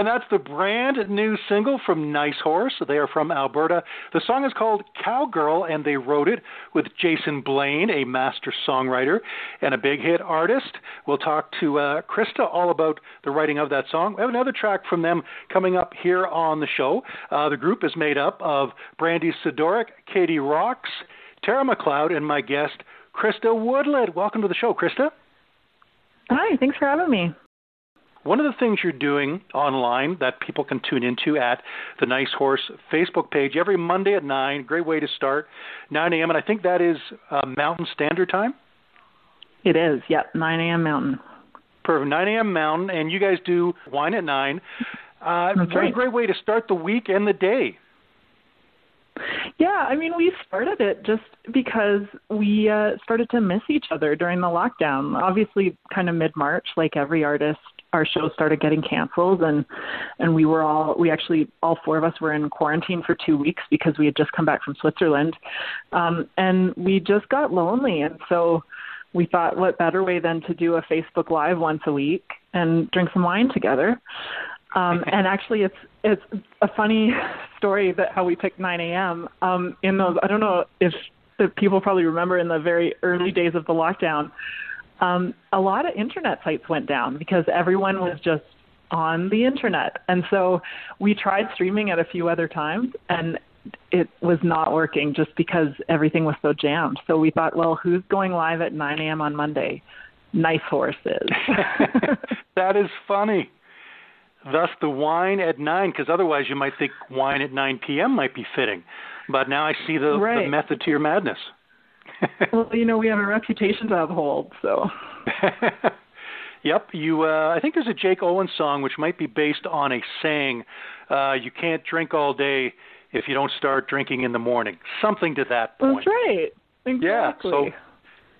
And that's the brand new single from Nice Horse. They are from Alberta. The song is called Cowgirl, and they wrote it with Jason Blaine, a master songwriter and a big hit artist. We'll talk to uh, Krista all about the writing of that song. We have another track from them coming up here on the show. Uh, the group is made up of Brandi Sidoryk, Katie Rox, Tara McLeod, and my guest, Krista Wodelet. Welcome to the show, Krista. Hi, thanks for having me. One of the things you're doing online that people can tune into at the Nice Horse Facebook page every Monday at 9, great way to start, 9 a.m., and I think that is uh, Mountain Standard Time? It is, yep, 9 a.m. Mountain. Perfect, 9 a.m. Mountain, and you guys do Wine at 9. Uh, That's very right. great way to start the week and the day. Yeah, I mean, we started it just because we uh, started to miss each other during the lockdown. Obviously, kind of mid March, like every artist, our show started getting canceled, and and we were all we actually all four of us were in quarantine for two weeks because we had just come back from Switzerland, um, and we just got lonely, and so we thought, what better way than to do a Facebook Live once a week and drink some wine together. Um, and actually, it's it's a funny story that how we picked 9 a.m. Um, in those. I don't know if the people probably remember in the very early days of the lockdown. Um, a lot of internet sites went down because everyone was just on the internet, and so we tried streaming at a few other times, and it was not working just because everything was so jammed. So we thought, well, who's going live at 9 a.m. on Monday? Nice horses. that is funny. Thus, the wine at 9, because otherwise you might think wine at 9 p.m. might be fitting. But now I see the, Right. the method to your madness. well, you know, we have a reputation to uphold, so. yep, you. Uh, I think there's a Jake Owen song which might be based on a saying, uh, "You can't drink all day if you don't start drinking in the morning." Something to that point. That's right. Exactly. Yeah, so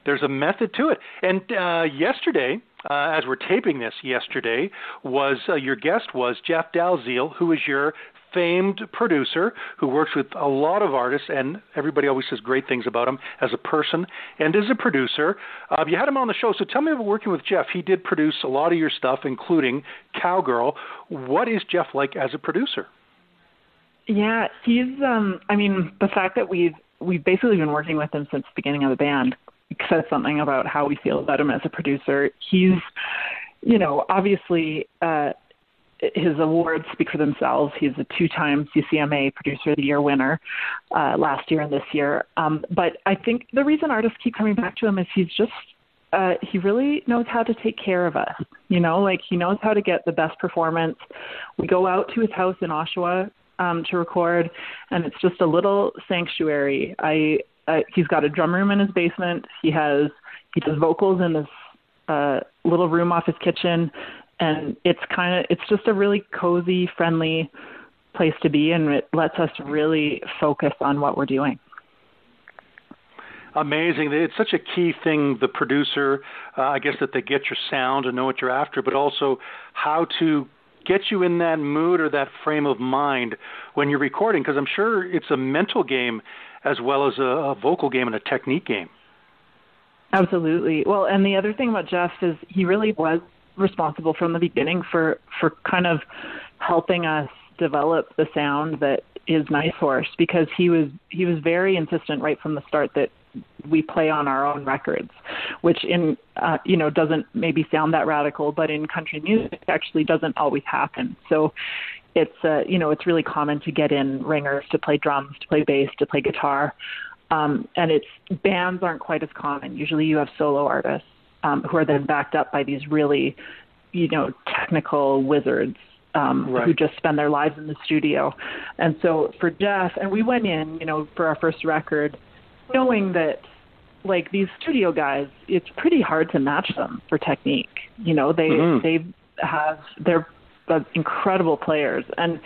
there's a method to it. And uh, yesterday, uh, as we're taping this, yesterday was uh, your guest was Jeff Dalziel, who is your famed producer who works with a lot of artists, and everybody always says great things about him as a person and as a producer. Uh, you had him on the show, so tell me about working with Jeff. He did produce a lot of your stuff, including Cowgirl. What is Jeff like as a producer? Yeah, he's um I mean, the fact that we've we've basically been working with him since the beginning of the band says something about how we feel about him as a producer. He's you know, obviously uh his awards speak for themselves. He's a two-time CCMA Producer of the Year winner uh, last year and this year. Um, but I think the reason artists keep coming back to him is he's just uh, he really knows how to take care of us. You know, like he knows how to get the best performance. We go out to his house in Oshawa um, to record, and it's just a little sanctuary. I uh, he's got a drum room in his basement. He has he does vocals in this uh, little room off his kitchen, and it's kind of it's just a really cozy, friendly place to be, and it lets us really focus on what we're doing. Amazing. It's such a key thing, the producer, uh, I guess, that they get your sound and know what you're after, but also how to get you in that mood or that frame of mind when you're recording, because I'm sure it's a mental game as well as a, a vocal game and a technique game. Absolutely. Well, and the other thing about Jeff is he really was responsible from the beginning for for kind of helping us develop the sound that is Nice Horse because he was he was very insistent right from the start that we play on our own records, which in uh, you know doesn't maybe sound that radical, but in country music actually doesn't always happen. So it's uh, you know it's really common to get in ringers to play drums, to play bass, to play guitar, um, and it's bands aren't quite as common. Usually you have solo artists um, who are then backed up by these really you know technical wizards um, Right. who just spend their lives in the studio. And so for Jeff, and we went in, you know, for our first record, knowing that like these studio guys, it's pretty hard to match them for technique. You know, they Mhm. they have they're incredible players, and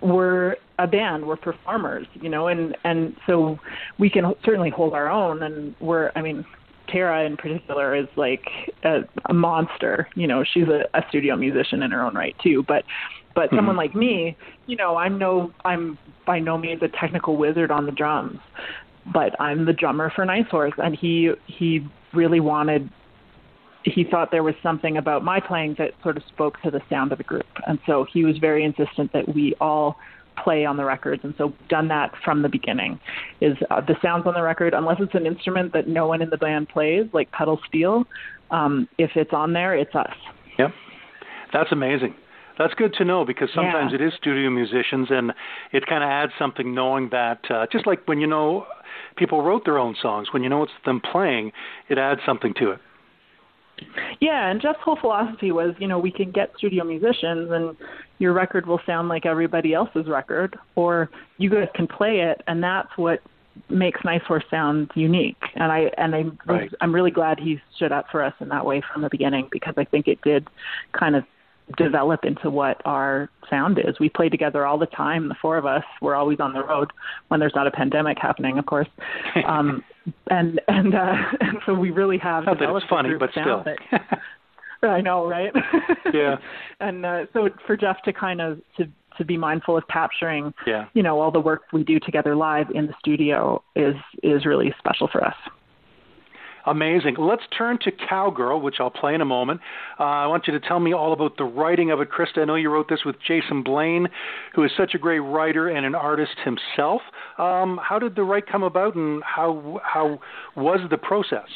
we're a band, we're performers. You know, and and so we can certainly hold our own, and we're I mean. Tara in particular is like a, a monster. You know, she's a, a studio musician in her own right too. But but Mhm. someone like me, you know, I'm no I'm by no means a technical wizard on the drums, but I'm the drummer for Nice Horse, and he he really wanted he thought there was something about my playing that sort of spoke to the sound of the group. And so he was very insistent that we all play on the records and so done that from the beginning. Is uh, the sounds on the record unless it's an instrument that no one in the band plays like pedal steel um, if it's on there it's us. Yep. That's amazing. That's good to know because sometimes yeah. it is studio musicians and it kind of adds something knowing that uh, just like when you know people wrote their own songs when you know it's them playing it adds something to it yeah, and Jeff's whole philosophy was, you know, we can get studio musicians and your record will sound like everybody else's record, or you guys can play it, and that's what makes Nice Horse sound unique. And I and I right. I'm really glad he stood up for us in that way from the beginning because I think it did kind of develop into what our sound is. We play together all the time. The four of us. We're always on the road when there's not a pandemic happening, of course. Um, and and uh, and so we really have not that it's funny, but still. That, I know, right? yeah. and uh, so for Jeff to kind of to to be mindful of capturing, yeah. you know, all the work we do together live in the studio is is really special for us. Amazing. Let's turn to Cowgirl, which I'll play in a moment. Uh, I want you to tell me all about the writing of it, Krista. I know you wrote this with Jason Blaine, who is such a great writer and an artist himself. Um, how did the write come about, and how how was the process?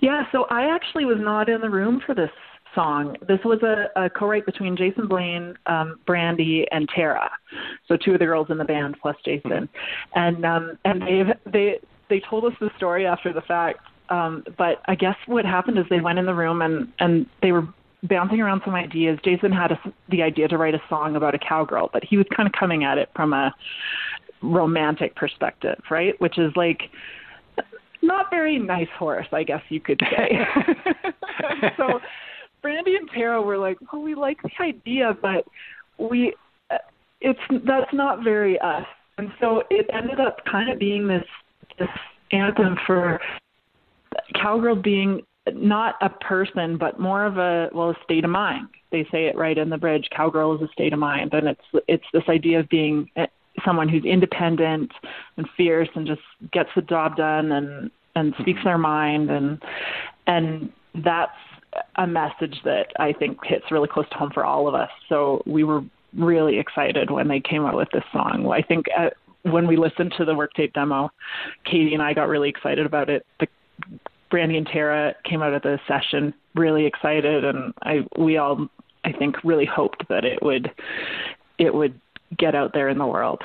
Yeah, so I actually was not in the room for this song. This was a, a co-write between Jason Blaine, um, Brandi, and Tara. So two of the girls in the band plus Jason, and um, and they they they told us the story after the fact. Um, but I guess what happened is they went in the room and and they were bouncing around some ideas. Jason had a, the idea to write a song about a cowgirl, but he was kind of coming at it from a romantic perspective, right? Which is like not very nice horse, I guess you could say. so Brandi and Tara were like, "Well, we like the idea, but we it's that's not very us." And so it ended up kind of being this this anthem for cowgirl being not a person but more of a well a state of mind they say it right in the bridge cowgirl is a state of mind and it's it's this idea of being someone who's independent and fierce and just gets the job done and and speaks their mind and and that's a message that I think hits really close to home for all of us. So we were really excited when they came out with this song. I think uh, when we listened to the work tape demo, Katie and I got really excited about it. The Brandi and Tara came out of the session really excited, and I we all I think really hoped that it would it would get out there in the world.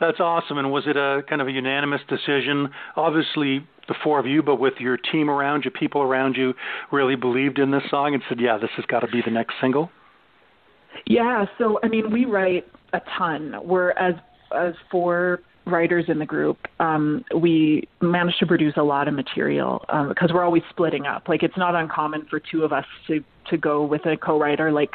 That's awesome. And was it a kind of a unanimous decision? Obviously, the four of you, but with your team around you, people around you, really believed in this song and said, "Yeah, this has got to be the next single." Yeah. So I mean, we write a ton. We're as as four writers in the group, um, we managed to produce a lot of material um, because we're always splitting up. Like it's not uncommon for two of us to to go with a co-writer, like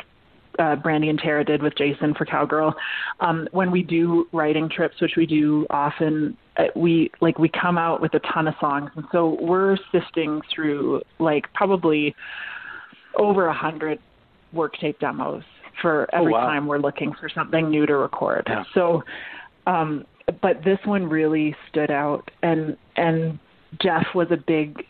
uh, Brandi and Tara did with Jason for Cowgirl. Um, when we do writing trips, which we do often, uh, we like we come out with a ton of songs, and so we're sifting through like probably over a hundred work tape demos for oh, every oh, wow. time we're looking for something new to record. Yeah. So um, but this one really stood out, and and Jeff was a big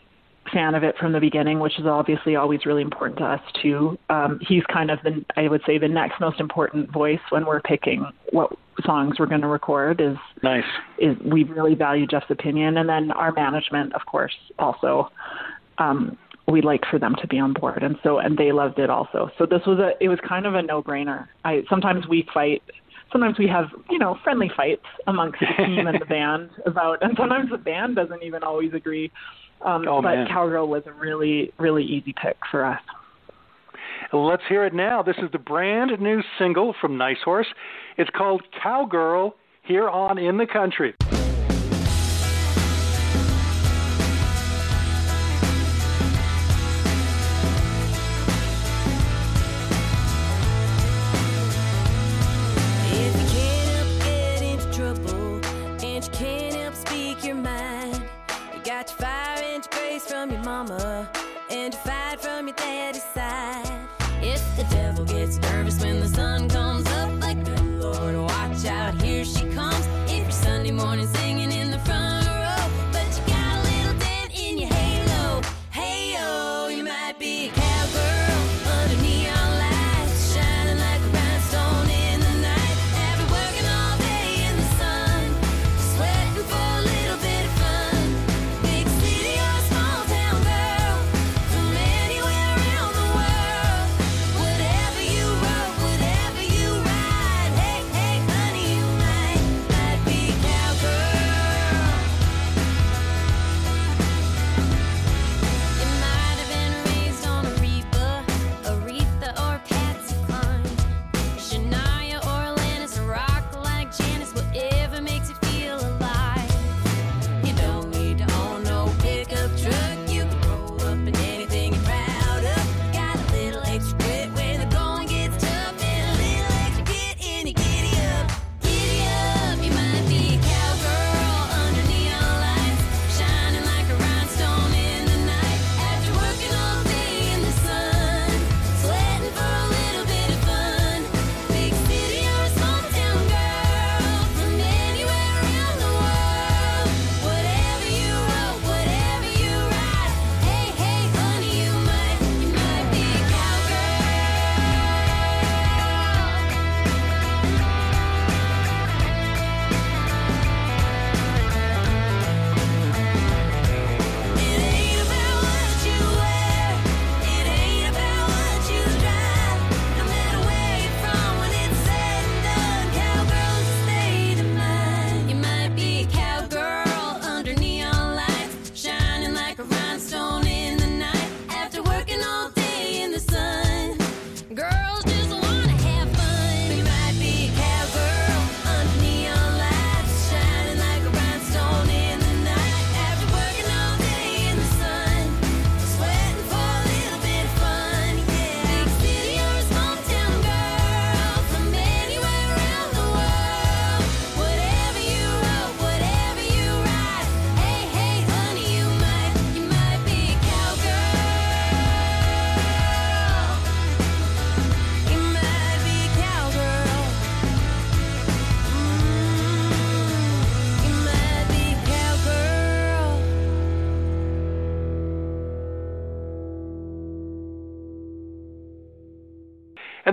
fan of it from the beginning, which is obviously always really important to us too. Um, he's kind of the I would say the next most important voice when we're picking what songs we're going to record. Is nice. Is we really value Jeff's opinion, and then our management, of course, also. Um, we like for them to be on board and so and they loved it also so this was a it was kind of a no brainer i sometimes we fight sometimes we have you know friendly fights amongst the team and the band about, and sometimes the band doesn't even always agree. Um, oh, but man. Cowgirl was a really really easy pick for us. Let's hear it now. This is the brand new single from Nice Horse. It's called Cowgirl here on In the Country.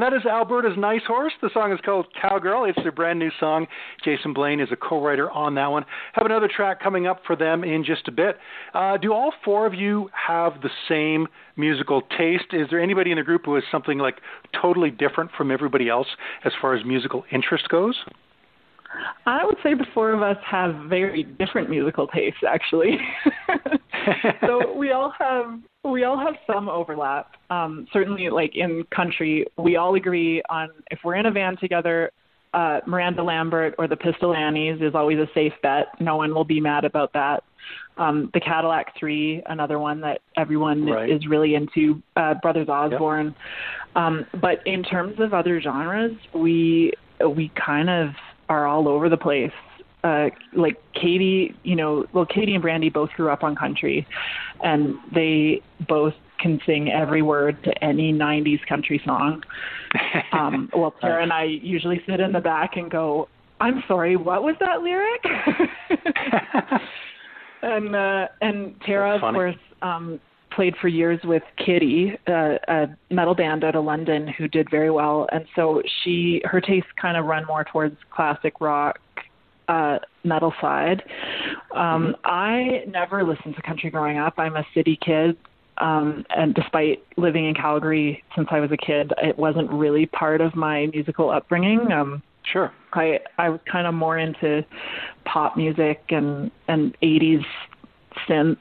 And that is Alberta's Nice Horse. The song is called Cowgirl. It's their brand new song. Jason Blaine is a co-writer on that one. Have another track coming up for them in just a bit. Uh, do all four of you have the same musical taste? Is there anybody in the group who has something like totally different from everybody else as far as musical interest goes? I would say the four of us have very different musical tastes, actually. so we all have we all have some overlap. Um, certainly, like in country, we all agree on if we're in a van together, uh, Miranda Lambert or the Pistol Annies is always a safe bet. No one will be mad about that. Um, the Cadillac Three, another one that everyone right. is really into. Uh, Brothers Osborne. Yep. Um, but in terms of other genres, we we kind of are all over the place. Uh, like Katie, you know, well, Katie and Brandi both grew up on country, and they both can sing every word to any 90s country song. Um, well, Tara and I usually sit in the back and go, I'm sorry, what was that lyric? and uh, and Tara, of course, um, played for years with Kittie, uh, a metal band out of London who did very well, and so she her tastes kind of run more towards classic rock, uh, metal side. Um, mm-hmm. I never listened to country growing up. I'm a city kid, um, and despite living in Calgary since I was a kid, it wasn't really part of my musical upbringing. Um, sure. I I was kind of more into pop music and and 80s synth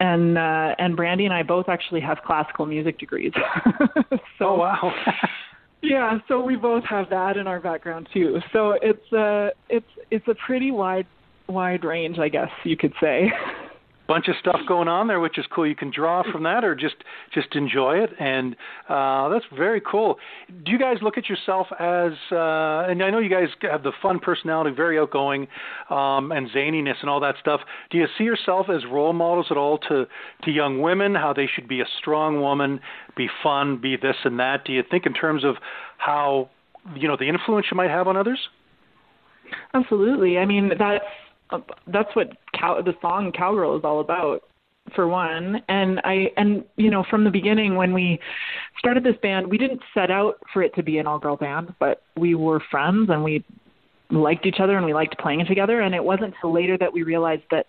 and uh, and Brandi and I both actually have classical music degrees. so, oh wow. yeah, so we both have that in our background too. So it's uh it's it's a pretty wide wide range, I guess you could say. bunch of stuff going on there, which is cool. You can draw from that or just just enjoy it, and uh, that's very cool. Do you guys look at yourself as? Uh, and I know you guys have the fun personality, very outgoing, um, and zaniness and all that stuff. Do you see yourself as role models at all to to young women? How they should be a strong woman, be fun, be this and that? Do you think in terms of how you know the influence you might have on others? Absolutely. I mean that's that's what cow, the song cowgirl is all about for one and i and you know from the beginning when we started this band we didn't set out for it to be an all girl band but we were friends and we liked each other and we liked playing together and it wasn't until later that we realized that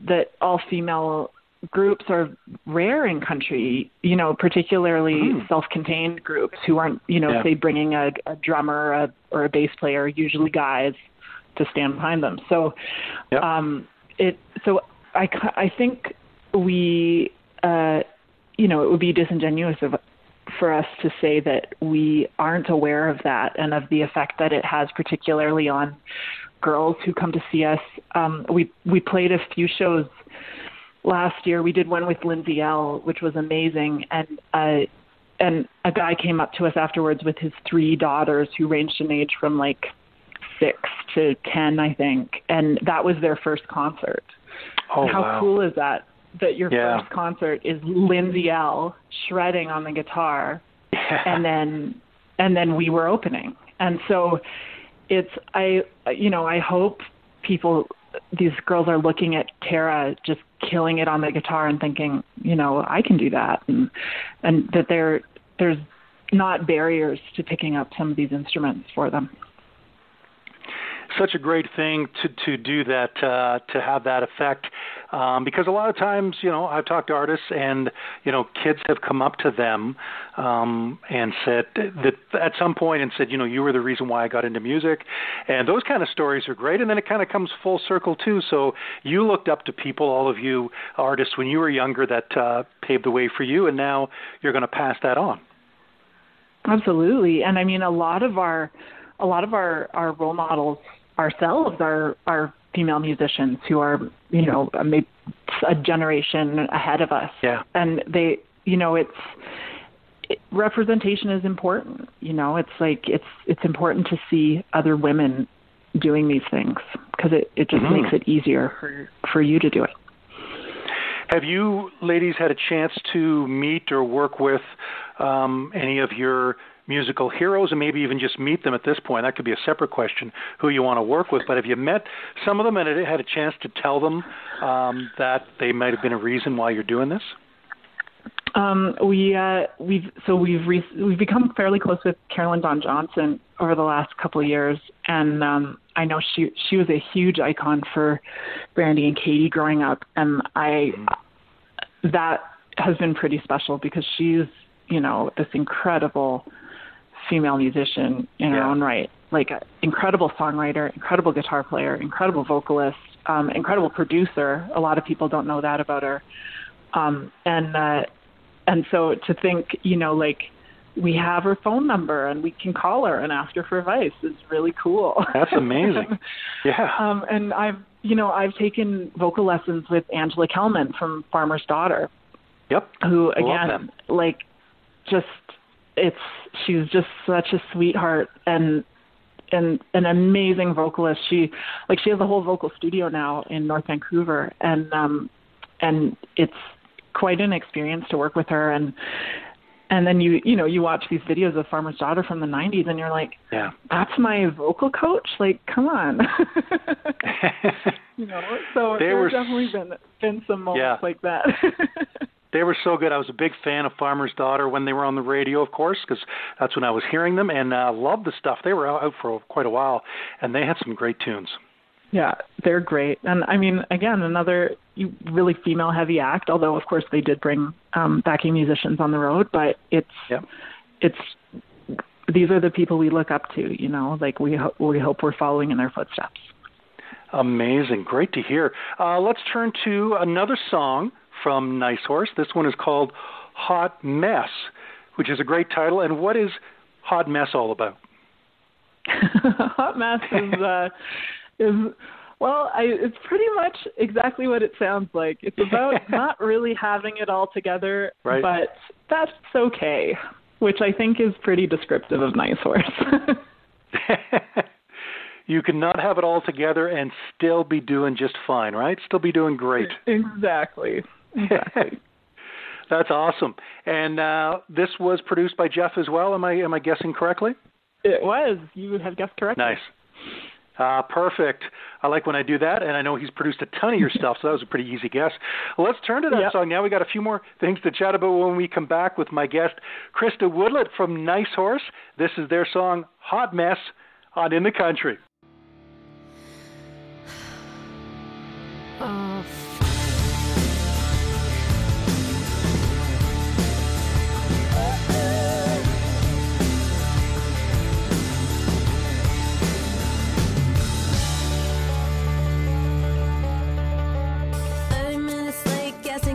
that all female groups are rare in country you know particularly mm. self-contained groups who aren't you know yeah. say bringing a, a drummer a, or a bass player usually guys to stand behind them. So, yep. um, it so I I think we uh, you know it would be disingenuous of for us to say that we aren't aware of that and of the effect that it has, particularly on girls who come to see us. Um, we we played a few shows last year. We did one with Lindsay Ell, which was amazing, and uh, and a guy came up to us afterwards with his three daughters who ranged in age from like six to ten, I think, and that was their first concert. Oh, How wow. cool is that? That your yeah. first concert is Lindsay Ell shredding on the guitar, yeah. and then and then we were opening, and so it's I you know I hope people these girls are looking at Tara just killing it on the guitar and thinking, you know, I can do that, and and that there there's not barriers to picking up some of these instruments for them such a great thing to to do that uh, to have that effect. Um, because a lot of times you know I've talked to artists and you know kids have come up to them um, and said that at some point and said you know you were the reason why I got into music. And those kind of stories are great and then it kind of comes full circle too. So you looked up to people all of you artists when you were younger that uh, paved the way for you and now you're going to pass that on. Absolutely. And I mean a lot of our a lot of our our role models ourselves are are female musicians who are you know maybe a generation ahead of us. Yeah. And they you know it's it, representation is important you know. It's like it's it's important to see other women doing these things because it it just mm-hmm. makes it easier for for you to do it. Have you ladies had a chance to meet or work with um, any of your musical heroes and maybe even just meet them at this point. That could be a separate question who you want to work with. But have you met some of them and had a chance to tell them um, that they might have been a reason why you're doing this? Um, we uh, we've so we've re- we've become fairly close with Carolyn Dawn Johnson over the last couple of years, and um, I know she she was a huge icon for Brandi and Katie growing up, and I that has been pretty special because she's you know this incredible female musician in her own right, like an incredible songwriter, incredible guitar player, incredible vocalist, um, incredible producer. A lot of people don't know that about her, um, and uh, and so to think, you know, like we have her phone number and we can call her and ask her for advice is really cool. That's amazing. Yeah. um, and I've, you know, I've taken vocal lessons with Angela Kelman from Farmer's Daughter, Yep. who again, like, just it's she's just such a sweetheart and and an amazing vocalist. She like she has a whole vocal studio now in North Vancouver, and um, and it's quite an experience to work with her and and then you you know you watch these videos of Farmer's Daughter from the 90s and you're like Yeah. that's my vocal coach like come on you know so They there's were definitely been been some moments Yeah. like that They were so good. I was a big fan of Farmer's Daughter when they were on the radio, of course, because that's when I was hearing them, and uh, loved the stuff. They were out for quite a while, and they had some great tunes. Yeah, they're great. And I mean, again, another really female heavy act, although of course they did bring um backing musicians on the road, but it's Yep. it's these are the people we look up to, you know, like we ho- we hope we're following in their footsteps. Amazing. Great to hear. Uh, let's turn to another song from Nice Horse. This one is called Hot Mess, which is a great title. And what is Hot Mess all about? Hot mess is uh is well, I it's pretty much exactly what it sounds like. It's about not really having it all together, Right. but that's okay, which I think is pretty descriptive of Nice Horse. you can not have it all together and still be doing just fine, right? Still be doing great. exactly. Exactly. That's awesome. And uh, this was produced by Jeff as well. Am I am I guessing correctly? it was. You have guessed correctly. Nice. Uh, perfect. I like when I do that, and I know he's produced a ton of your stuff, so that was a pretty easy guess. Let's turn to that Yep. song now. We got a few more things to chat about when we come back with my guest, Krista Wodelet from Nice Horse. This is their song "Hot Mess" on In the Country.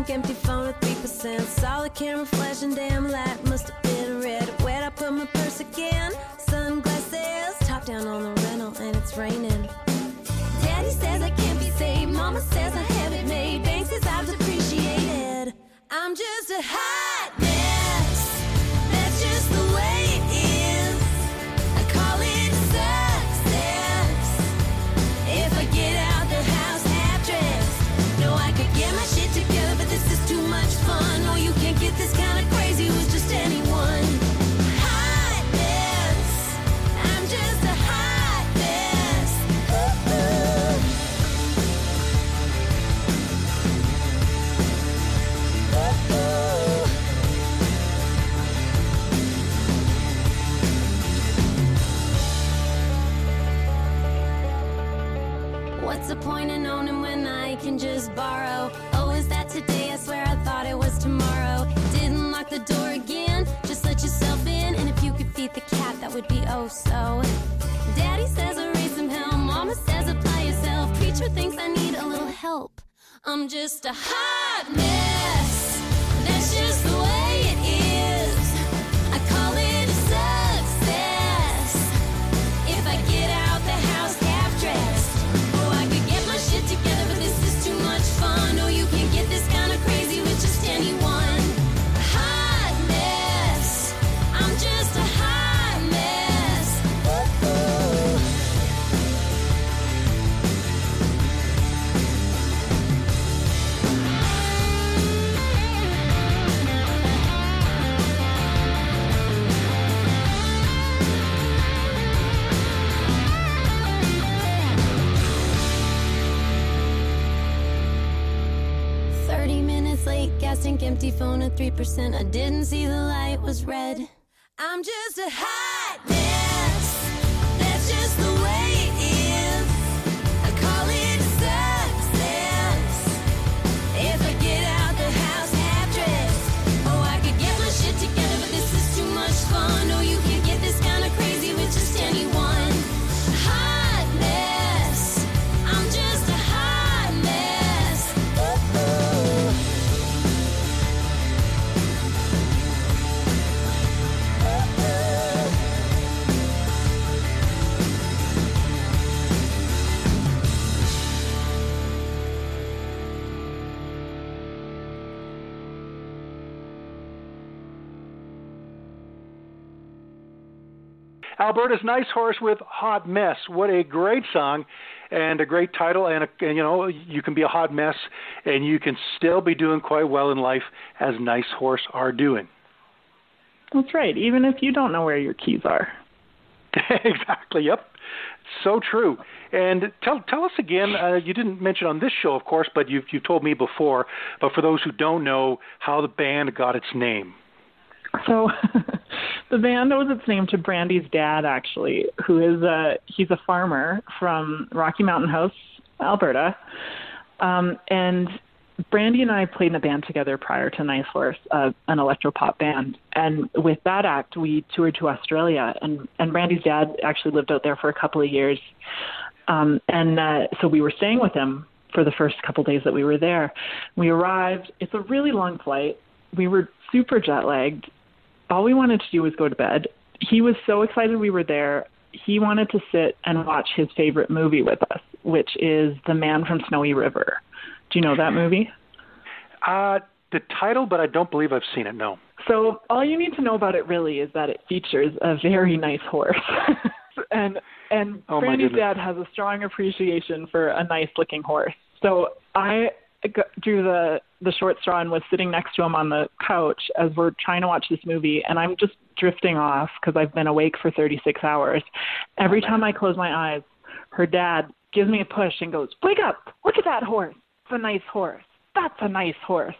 Empty, phone at three percent. Saw the camera flashing, damn light must have been red. Where'd I put my purse again? Sunglasses, top down on the rental, and it's raining. Daddy says I can't be saved. Mama says I have it made. Bank says I've depreciated. I'm just a hot What's the point in owning when I can just borrow? Oh, is that today? I swear I thought it was tomorrow. Didn't lock the door again, just let yourself in. And if you could feed the cat, that would be oh so. Daddy says I raise some hell, Mama says apply yourself. Preacher thinks I need a little help. I'm just a hot mess. Empty, phone at 3%. I didn't see the light was red. I'm just a hot Alberta's Nice Horse with Hot Mess. What a great song and a great title. And, a, and, you know, you can be a hot mess and you can still be doing quite well in life as Nice Horse are doing. That's right. Even if you don't know where your keys are. exactly. Yep. So true. And tell tell us again. Uh, you didn't mention on this show, of course, but you've you've told me before. But for those who don't know, how the band got its name. So the band owes its name to Brandi's dad, actually, who is a he's a farmer from Rocky Mountain House, Alberta, um, and Brandi and I played in a band together prior to Nice Horse, uh, an electropop band, and with that act we toured to Australia, and and Brandi's dad actually lived out there for a couple of years, um, and uh, so we were staying with him for the first couple of days that we were there. We arrived. It's a really long flight. We were super jet lagged. All we wanted to do was go to bed. He was so excited we were there. He wanted to sit and watch his favorite movie with us, which is The Man from Snowy River. Do you know that movie? Uh, the title, but I don't believe I've seen it. No. So all you need to know about it really is that it features a very nice horse, and and Oh, Brandi's dad has a strong appreciation for a nice looking horse. So I drew the the short straw and was sitting next to him on the couch as we're trying to watch this movie, and I'm just drifting off because I've been awake for 36 hours. Every oh, time I close my eyes, her dad gives me a push and goes, "Wake up! Look at that horse! It's a nice horse. That's a nice horse."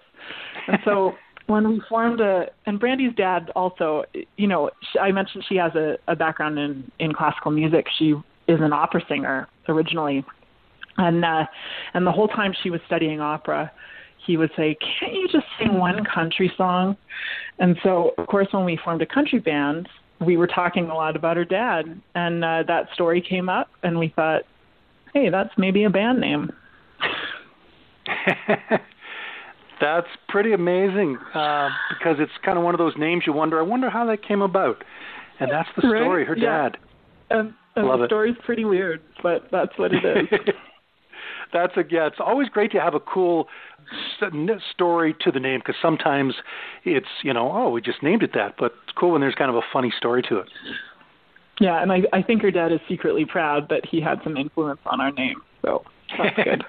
And so when we formed a, and Brandi's dad also, you know, sh I mentioned she has a, a background in in classical music. She is an opera singer originally, and uh, and the whole time she was studying opera, he would say, "Can't you just sing one country song?" And so, of course, when we formed a country band, we were talking a lot about her dad, and uh, that story came up, and we thought, "Hey, that's maybe a band name." That's pretty amazing uh, because it's kind of one of those names you wonder. I wonder how that came about, and that's the Right? story. Her Yeah. dad. And, and Love the it. story's pretty weird, but that's what it is. That's a yeah. It's always great to have a cool story to the name because sometimes it's you know oh we just named it that, but it's cool when there's kind of a funny story to it. Yeah, and I, I think her dad is secretly proud that he had some influence on our name. So that's good.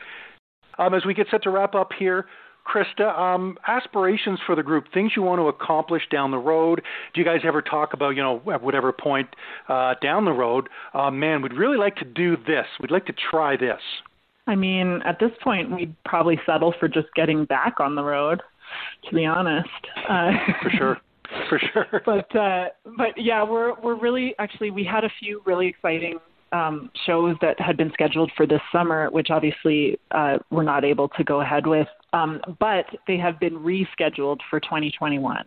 um, as we get set to wrap up here, Krista, um, aspirations for the group, things you want to accomplish down the road. Do you guys ever talk about, you know, at whatever point uh, down the road, uh, man, we'd really like to do this. We'd like to try this. I mean, at this point, we'd probably settle for just getting back on the road, to be honest. Uh, For sure. For sure. but uh, but yeah, we're we're really actually we had a few really exciting um, shows that had been scheduled for this summer, which obviously uh, we're not able to go ahead with. Um, but they have been rescheduled for 2021.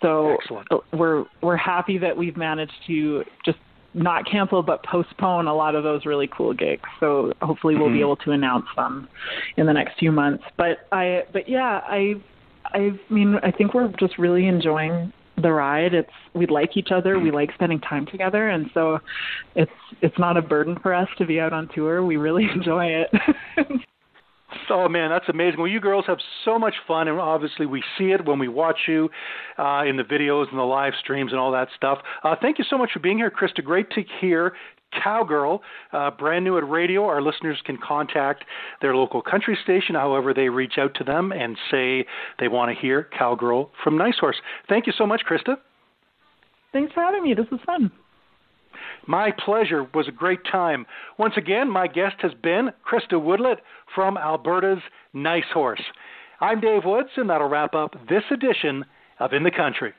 So Excellent. we're we're happy that we've managed to just not cancel but postpone a lot of those really cool gigs. So hopefully we'll be Mhm. able to announce them in the next few months. But I but yeah, I I mean I think we're just really enjoying the ride. It's we like each other, we like spending time together and so it's it's not a burden for us to be out on tour. We really enjoy it. Oh man, that's amazing. Well, you girls have so much fun, and obviously we see it when we watch you uh, in the videos and the live streams and all that stuff. Uh, thank you so much for being here, Krista. Great to hear. Cowgirl, uh, brand new at radio. Our listeners can contact their local country station, however they reach out to them and say they want to hear Cowgirl from Nice Horse. Thank you so much, Krista. Thanks for having me. This was fun. My pleasure. Was a great time. Once again, my guest has been Krista Wodelet from Alberta's Nice Horse. I'm Dave Woods, and that'll wrap up this edition of In the Country.